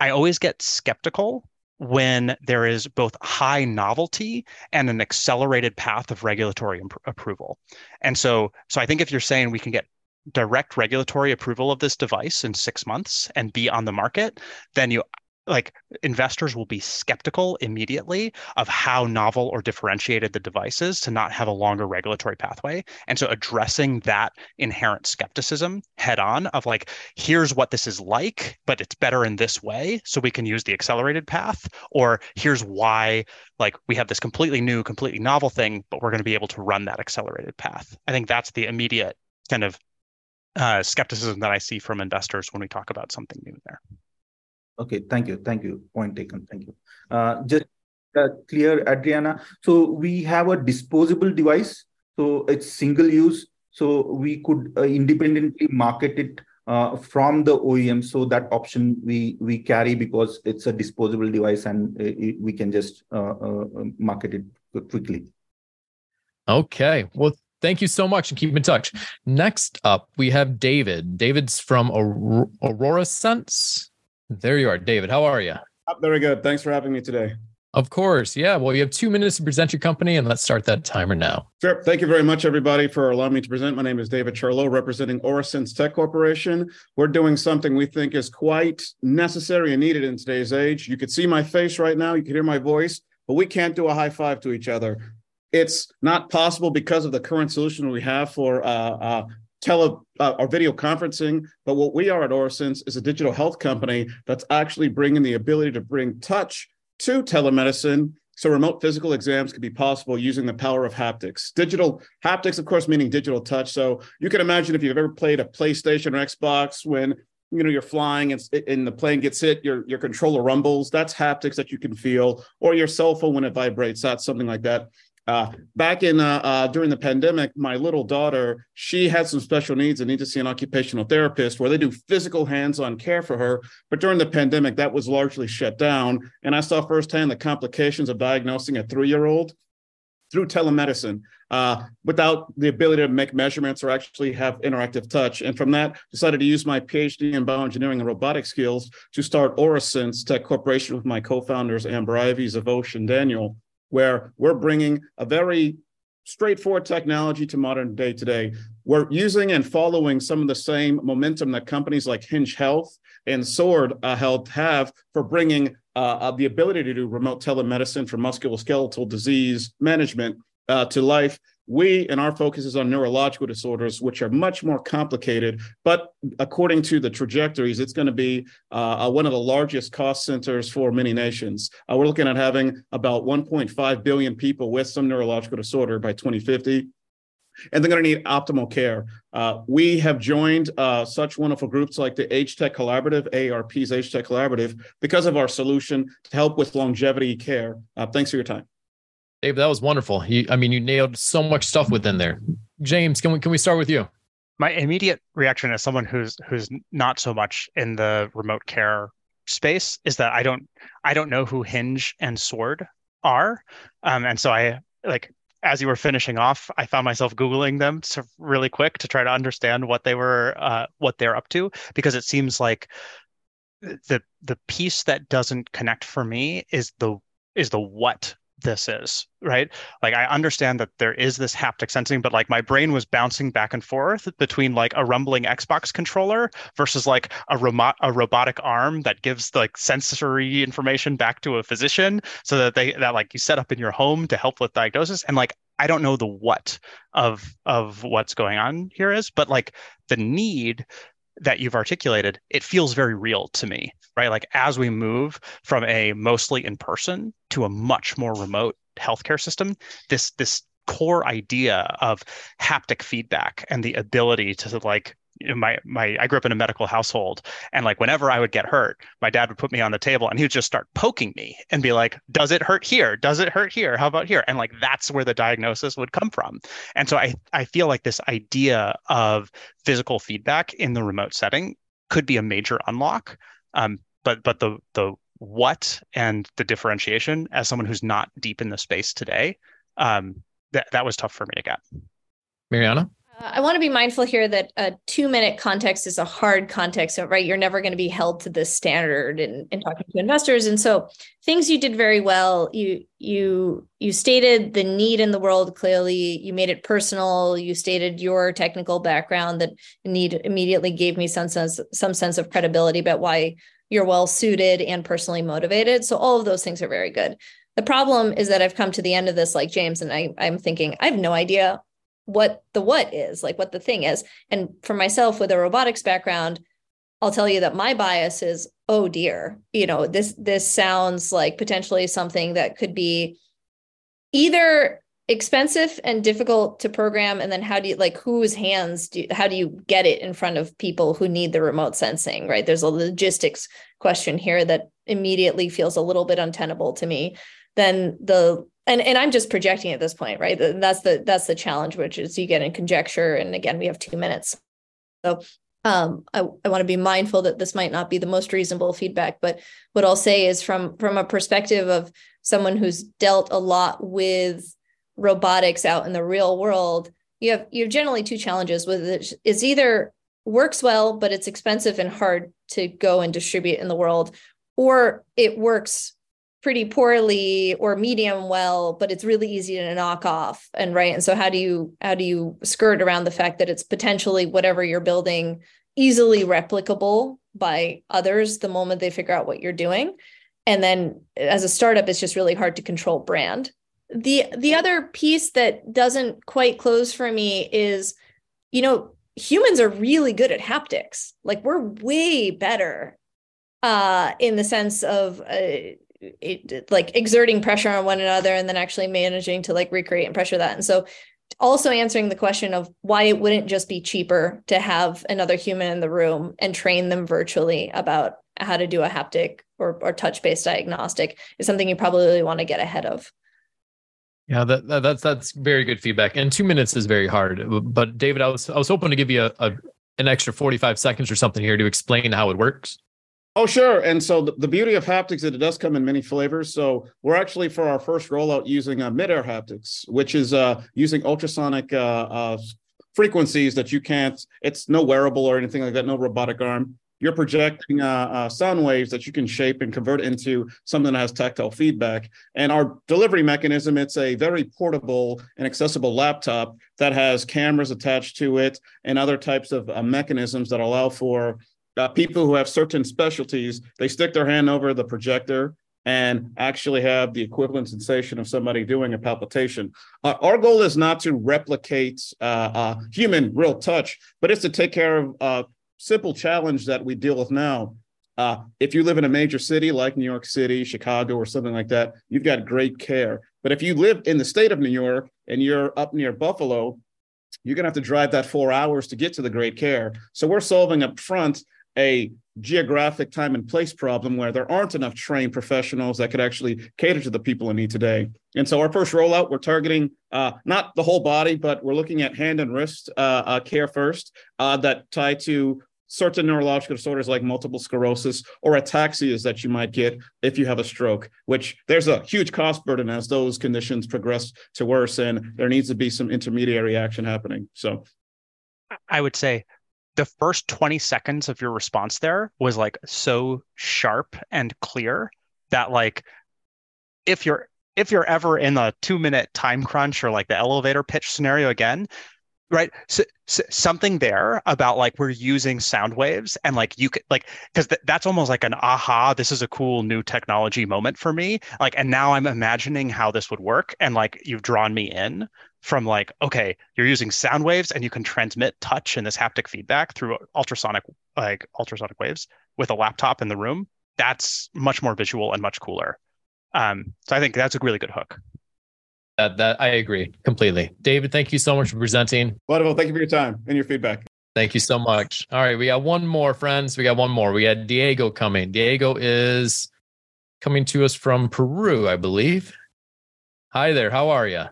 I always get skeptical when there is both high novelty and an accelerated path of regulatory imp- approval. And so, so I think if you're saying we can get direct regulatory approval of this device in six months and be on the market, then you like investors will be skeptical immediately of how novel or differentiated the device is to not have a longer regulatory pathway. And so addressing that inherent skepticism head on of like, here's what this is like, but it's better in this way. So we can use the accelerated path, or here's why like we have this completely new, completely novel thing, but we're going to be able to run that accelerated path. I think that's the immediate kind of uh, skepticism that I see from investors when we talk about something new there. Okay, thank you. Thank you. Point taken. Thank you. Uh, just uh, clear, Adriana. So we have a disposable device. So it's single use. So we could uh, independently market it uh, from the OEM. So that option we we carry because it's a disposable device and uh, we can just uh, market it quickly. Okay. Well, thank you so much and keep in touch. Next up, we have David. David's from Aurasense. There you are, David. How are you? Oh, very good. Thanks for having me today. Of course. Yeah. Well, you have two minutes to present your company, and let's start that timer now. Sure. Thank you very much, everybody, for allowing me to present. My name is David Charlot, representing Aurasense Tech Corporation. We're doing something we think is quite necessary and needed in today's age. You could see my face right now, you can hear my voice, but we can't do a high five to each other. It's not possible because of the current solution we have for uh, uh, tele uh, or video conferencing. But what we are at Aurasense is a digital health company that's actually bringing the ability to bring touch to telemedicine. So remote physical exams can be possible using the power of haptics. Digital haptics, of course, meaning digital touch. So you can imagine if you've ever played a PlayStation or Xbox when you know you're flying and, and the plane gets hit, your your controller rumbles. That's haptics that you can feel, or your cell phone when it vibrates. That's something like that. Uh, back in uh, uh, during the pandemic, my little daughter, she had some special needs and needed to see an occupational therapist where they do physical hands-on care for her. But during the pandemic, that was largely shut down, and I saw firsthand the complications of diagnosing a three-year-old through telemedicine uh, without the ability to make measurements or actually have interactive touch. And from that, decided to use my PhD in bioengineering and robotic skills to start Aurasense Tech Corporation with my co-founders Amber Ivy, Zavosh, and Daniel where we're bringing a very straightforward technology to modern day today. We're using and following some of the same momentum that companies like Hinge Health and Sword uh, Health have for bringing uh, the ability to do remote telemedicine for musculoskeletal disease management uh, to life we and our focus is on neurological disorders, which are much more complicated. But according to the trajectories, it's going to be uh, uh, one of the largest cost centers for many nations. Uh, we're looking at having about 1.5 billion people with some neurological disorder by 2050 and they're going to need optimal care. Uh, we have joined uh, such wonderful groups like the Age Tech Collaborative, AARP's Age Tech Collaborative, because of our solution to help with longevity care. Uh, thanks for your time. Dave, that was wonderful. You, I mean, you nailed so much stuff within there. James, can we can we start with you? My immediate reaction as someone who's who's not so much in the remote care space is that I don't I don't know who Hinge and Sword are, um, and so I like as you were finishing off, I found myself googling them to, really quick to try to understand what they were uh, what they're up to because it seems like the the piece that doesn't connect for me is the is the what this is, right? Like I understand that there is this haptic sensing, but like my brain was bouncing back and forth between like a rumbling Xbox controller versus like a remote a robotic arm that gives like sensory information back to a physician so that they that like you set up in your home to help with diagnosis. And like I don't know the what of of what's going on here is, but like the need that you've articulated, it feels very real to me, right? Like as we move from a mostly in person to a much more remote healthcare system, this this core idea of haptic feedback and the ability to like my my I grew up in a medical household, and like whenever I would get hurt, my dad would put me on the table and he would just start poking me and be like, "Does it hurt here? Does it hurt here? How about here?" And like that's where the diagnosis would come from. And so I I feel like this idea of physical feedback in the remote setting could be a major unlock. Um, but but the the what and the differentiation as someone who's not deep in the space today, um, that that was tough for me to get. Maryanna. Uh, I want to be mindful here that a two minute context is a hard context, right? You're never going to be held to this standard in, in talking to investors. And so things you did very well, you you you stated the need in the world clearly, you made it personal, you stated your technical background that need immediately gave me some sense some sense of credibility about why you're well suited and personally motivated. So all of those things are very good. The problem is that I've come to the end of this like James and I I'm thinking I have no idea what the what is, like what the thing is. And for myself with a robotics background, I'll tell you that my bias is, oh dear, you know, this this sounds like potentially something that could be either expensive and difficult to program and then how do you like whose hands do you, how do you get it in front of people who need the remote sensing right there's a logistics question here that immediately feels a little bit untenable to me then the and and I'm just projecting at this point, right? That's the that's the challenge, which is you get in conjecture. And again, we have two minutes. So um, I, I want to be mindful that this might not be the most reasonable feedback, but what I'll say is from from a perspective of someone who's dealt a lot with robotics out in the real world, you have you have generally two challenges with it. It's either works well, but it's expensive and hard to go and distribute in the world, or it works pretty poorly or medium well but it's really easy to knock off. And right and so how do you how do you skirt around the fact that it's potentially whatever you're building easily replicable by others the moment they figure out what you're doing? And then as a startup it's just really hard to control brand. The the other piece that doesn't quite close for me is you know humans are really good at haptics. Like we're way better uh, in the sense of uh, it, like exerting pressure on one another and then actually managing to like recreate and pressure that. And so also answering the question of why it wouldn't just be cheaper to have another human in the room and train them virtually about how to do a haptic or, or touch-based diagnostic is something you probably want to get ahead of. Yeah, that, that, that's that's very good feedback. And two minutes is very hard. But David, I was I was hoping to give you a, a an extra forty five seconds or something here to explain how it works. Oh, sure. And so the, the, beauty of haptics is that it does come in many flavors. So we're actually for our first rollout using uh, mid-air haptics, which is uh, using ultrasonic uh, uh, frequencies that you can't. It's no wearable or anything like that. No robotic arm. You're projecting uh, uh, sound waves that you can shape and convert into something that has tactile feedback. And our delivery mechanism, it's a very portable and accessible laptop that has cameras attached to it and other types of mechanisms that allow for uh, people who have certain specialties, they stick their hand over the projector and actually have the equivalent sensation of somebody doing a palpitation. Uh, our goal is not to replicate uh, uh, human real touch, but it's to take care of a simple challenge that we deal with now. Uh, if you live in a major city like New York City, Chicago, or something like that, you've got great care. But if you live in the state of New York and you're up near Buffalo, you're going to have to drive that four hours to get to the great care. So we're solving up front a geographic time and place problem where there aren't enough trained professionals that could actually cater to the people in need today. And so our first rollout, we're targeting uh, not the whole body, but we're looking at hand and wrist uh, uh, care first uh, that tie to certain neurological disorders like multiple sclerosis or ataxias that you might get if you have a stroke, which there's a huge cost burden as those conditions progress to worse and there needs to be some intermediary action happening. So I would say the first 20 seconds of your response there was like so sharp and clear that like if you're if you're ever in a two minute time crunch or like the elevator pitch scenario again right so, so something there about like we're using sound waves and like you could like because th- that's almost like an aha this is a cool new technology moment for me like and now i'm imagining how this would work and like you've drawn me in from like okay you're using sound waves and you can transmit touch and this haptic feedback through ultrasonic like ultrasonic waves with a laptop in the room that's much more visual and much cooler. Um, so i think that's a really good hook. That that i agree completely. David thank you so much for presenting. Wonderful. Thank you for your time and your feedback. Thank you so much. All right we got one more friends. We got one more. We got diego coming. Diego is coming to us from peru i believe. Hi there. How are you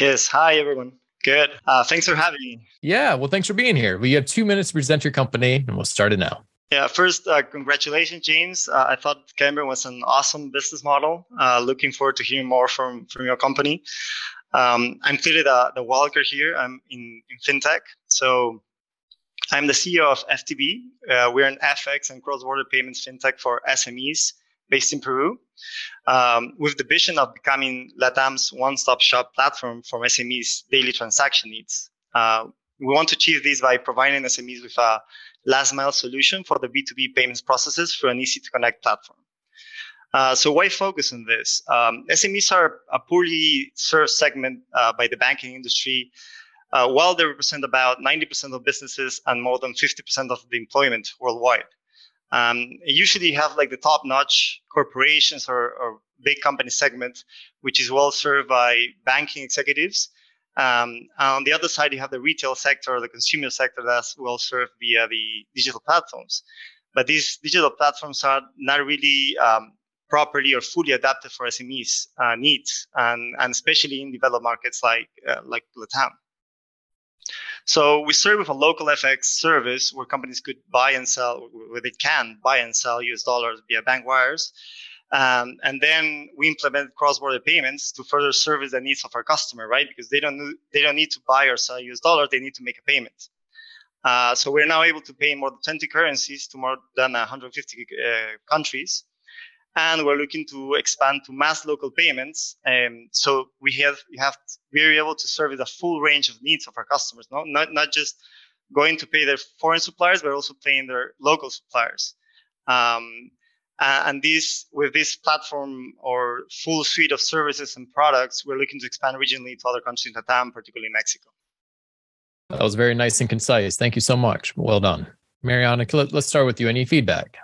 Yes. Hi, everyone. Good. Uh, thanks for having me. Yeah. Well, thanks for being here. We have two minutes to present your company, and we'll start it now. Yeah. First, uh, congratulations, James. Uh, I thought Cambrian was an awesome business model. Uh, looking forward to hearing more from from your company. Um, I'm clearly the, the Walker here. I'm in, in fintech. So I'm the CEO of FTB. Uh, we're an FX and cross-border payments fintech for SMEs based in Peru, um, with the vision of becoming LATAM's one-stop shop platform for SMEs' daily transaction needs. Uh, we want to achieve this by providing SMEs with a last mile solution for the B2B payments processes through an easy to connect platform. Uh, so why focus on this? Um, SMEs are a poorly served segment uh, by the banking industry. Uh, while they represent about 90% of businesses and more than 50% of the employment worldwide. Um, usually you have like the top notch corporations or, or, big company segment, which is well served by banking executives. Um, on the other side, you have the retail sector, the consumer sector that's well served via the digital platforms. But these digital platforms are not really um, properly or fully adapted for SMEs uh, needs, and, and especially in developed markets like uh, like Latam. So we serve with a local FX service where companies could buy and sell, where they can buy and sell US dollars via bank wires. Um, and then we implement cross-border payments to further service the needs of our customer, right? Because they don't they don't need to buy or sell US dollars; they need to make a payment. Uh, so we're now able to pay more than 20 currencies to more than 150 uh, countries and we're looking to expand to mass local payments. Um, so we have we have we're able to service a full range of needs of our customers, no? not not just going to pay their foreign suppliers, but also paying their local suppliers. Um, and this with this platform or full suite of services and products, we're looking to expand regionally to other countries in Latam, particularly Mexico. That was very nice and concise. Thank you so much. Well done. Maryanna, let's start with you. Any feedback?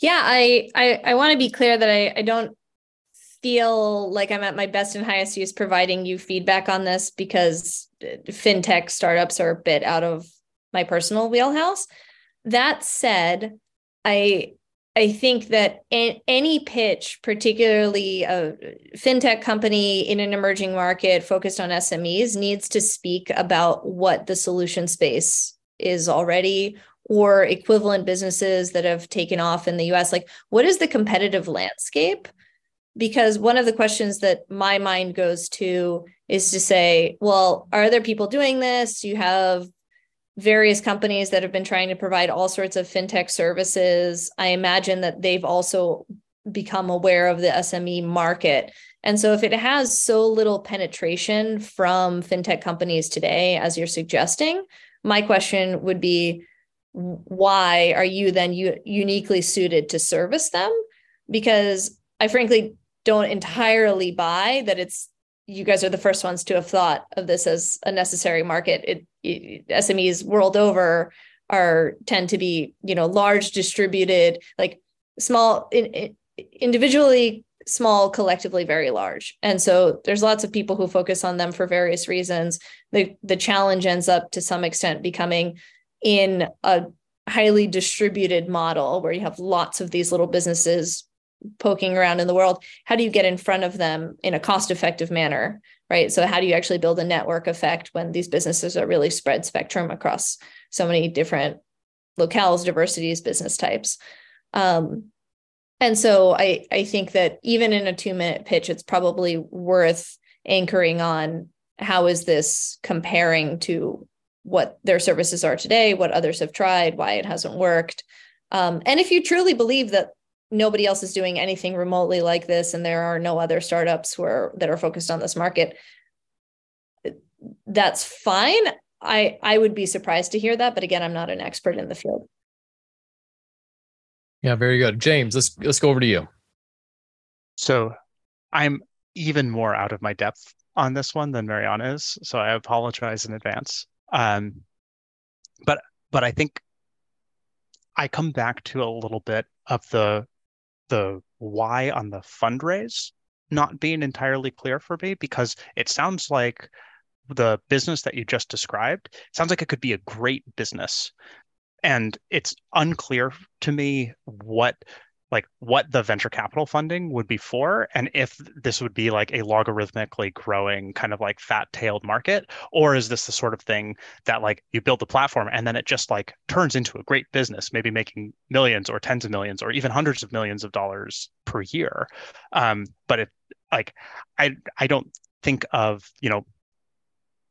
Yeah, I I, I want to be clear that I, I don't feel like I'm at my best and highest use providing you feedback on this because uh, fintech startups are a bit out of my personal wheelhouse. That said, I I think that any pitch, particularly a fintech company in an emerging market focused on SMEs, needs to speak about what the solution space is already or equivalent businesses that have taken off in the US? Like, what is the competitive landscape? Because one of the questions that my mind goes to is to say, well, are there people doing this? You have various companies that have been trying to provide all sorts of fintech services. I imagine that they've also become aware of the SME market. And so, if it has so little penetration from fintech companies today, as you're suggesting, my question would be why are you then u- uniquely suited to service them? Because I frankly don't entirely buy that it's you guys are the first ones to have thought of this as a necessary market. It, it, SMEs world over are tend to be you know large distributed like small in, in, individually small collectively very large and so there's lots of people who focus on them for various reasons the the challenge ends up to some extent becoming in a highly distributed model where you have lots of these little businesses poking around in the world how do you get in front of them in a cost effective manner right? So how do you actually build a network effect when these businesses are really spread spectrum across so many different locales diversities business types? Um, and so i i think that even in a two minute pitch it's probably worth anchoring on how is this comparing to what their services are today, what others have tried, why it hasn't worked. Um, and if you truly believe that nobody else is doing anything remotely like this and there are no other startups who are that are focused on this market, that's fine. I I would be surprised to hear that, but again, I'm not an expert in the field. Yeah, very good. James, let's let's go over to you. So I'm even more out of my depth on this one than Maryanna is. So I apologize in advance. Um, but but I think I come back to a little bit of the the why on the fundraise not being entirely clear for me because it sounds like the business that you just described sounds like it could be a great business. And it's unclear to me what like what the venture capital funding would be for and if this would be like a logarithmically growing kind of like fat tailed market or is this the sort of thing that like you build the platform and then it just like turns into a great business maybe making millions or tens of millions or even hundreds of millions of dollars per year? Um, but it like i i don't think of you know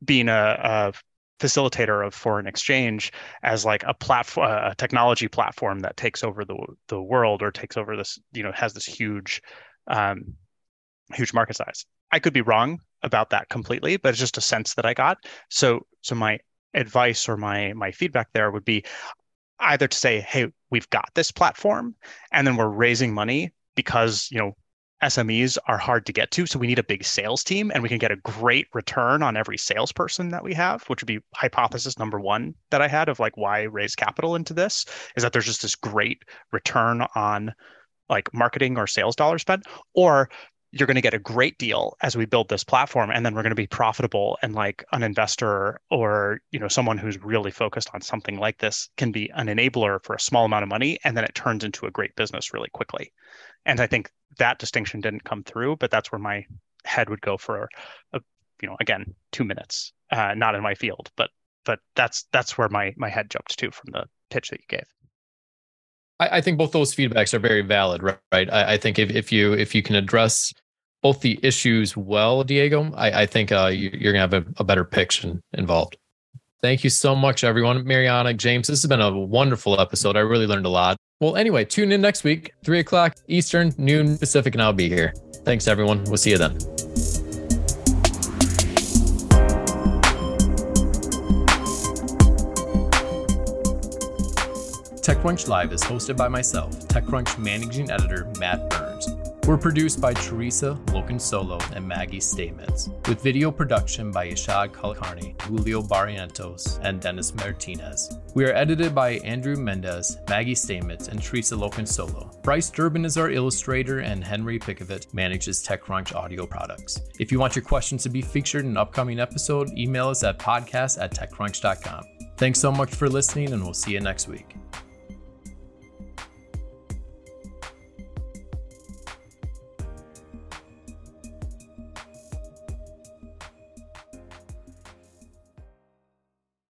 being a, a facilitator of foreign exchange as like a platform a technology platform that takes over the the world or takes over this you know has this huge um, huge market size. I could be wrong about that completely but it's just a sense that i got. So so my advice or my my feedback there would be either to say hey we've got this platform and then we're raising money because you know SMEs are hard to get to. So we need a big sales team and we can get a great return on every salesperson that we have, which would be hypothesis number one that I had of like why raise capital into this is that there's just this great return on like marketing or sales dollar spent. Or you're going to get a great deal as we build this platform and then we're going to be profitable and like an investor or you know someone who's really focused on something like this can be an enabler for a small amount of money and then it turns into a great business really quickly and i think that distinction didn't come through but that's where my head would go for a, you know again two minutes uh, not in my field but but that's that's where my my head jumped to from the pitch that you gave I, I think both those feedbacks are very valid, right? I, I, think if, if you if you can address both the issues well, Diego, I, I think uh, you, are gonna have a, a better picture involved. Thank you so much, everyone. Maryanna, James, this has been a wonderful episode. I really learned a lot. Well, anyway, tune in next week, three o'clock Eastern, noon Pacific, and I'll be here. Thanks, everyone. We'll see you then. TechCrunch Live is hosted by myself, TechCrunch Managing Editor Matt Burns. We're produced by Teresa Solo and Maggie Stamets, with video production by Yashad Kulkarni, Julio Barrientos, and Dennis Martinez. We are edited by Andrew Mendez, Maggie Stamets, and Teresa Solo. Bryce Durbin is our illustrator, and Henry Pickavet manages TechCrunch audio products. If you want your questions to be featured in an upcoming episode, email us at podcast at techcrunch.com. Thanks so much for listening, and we'll see you next week.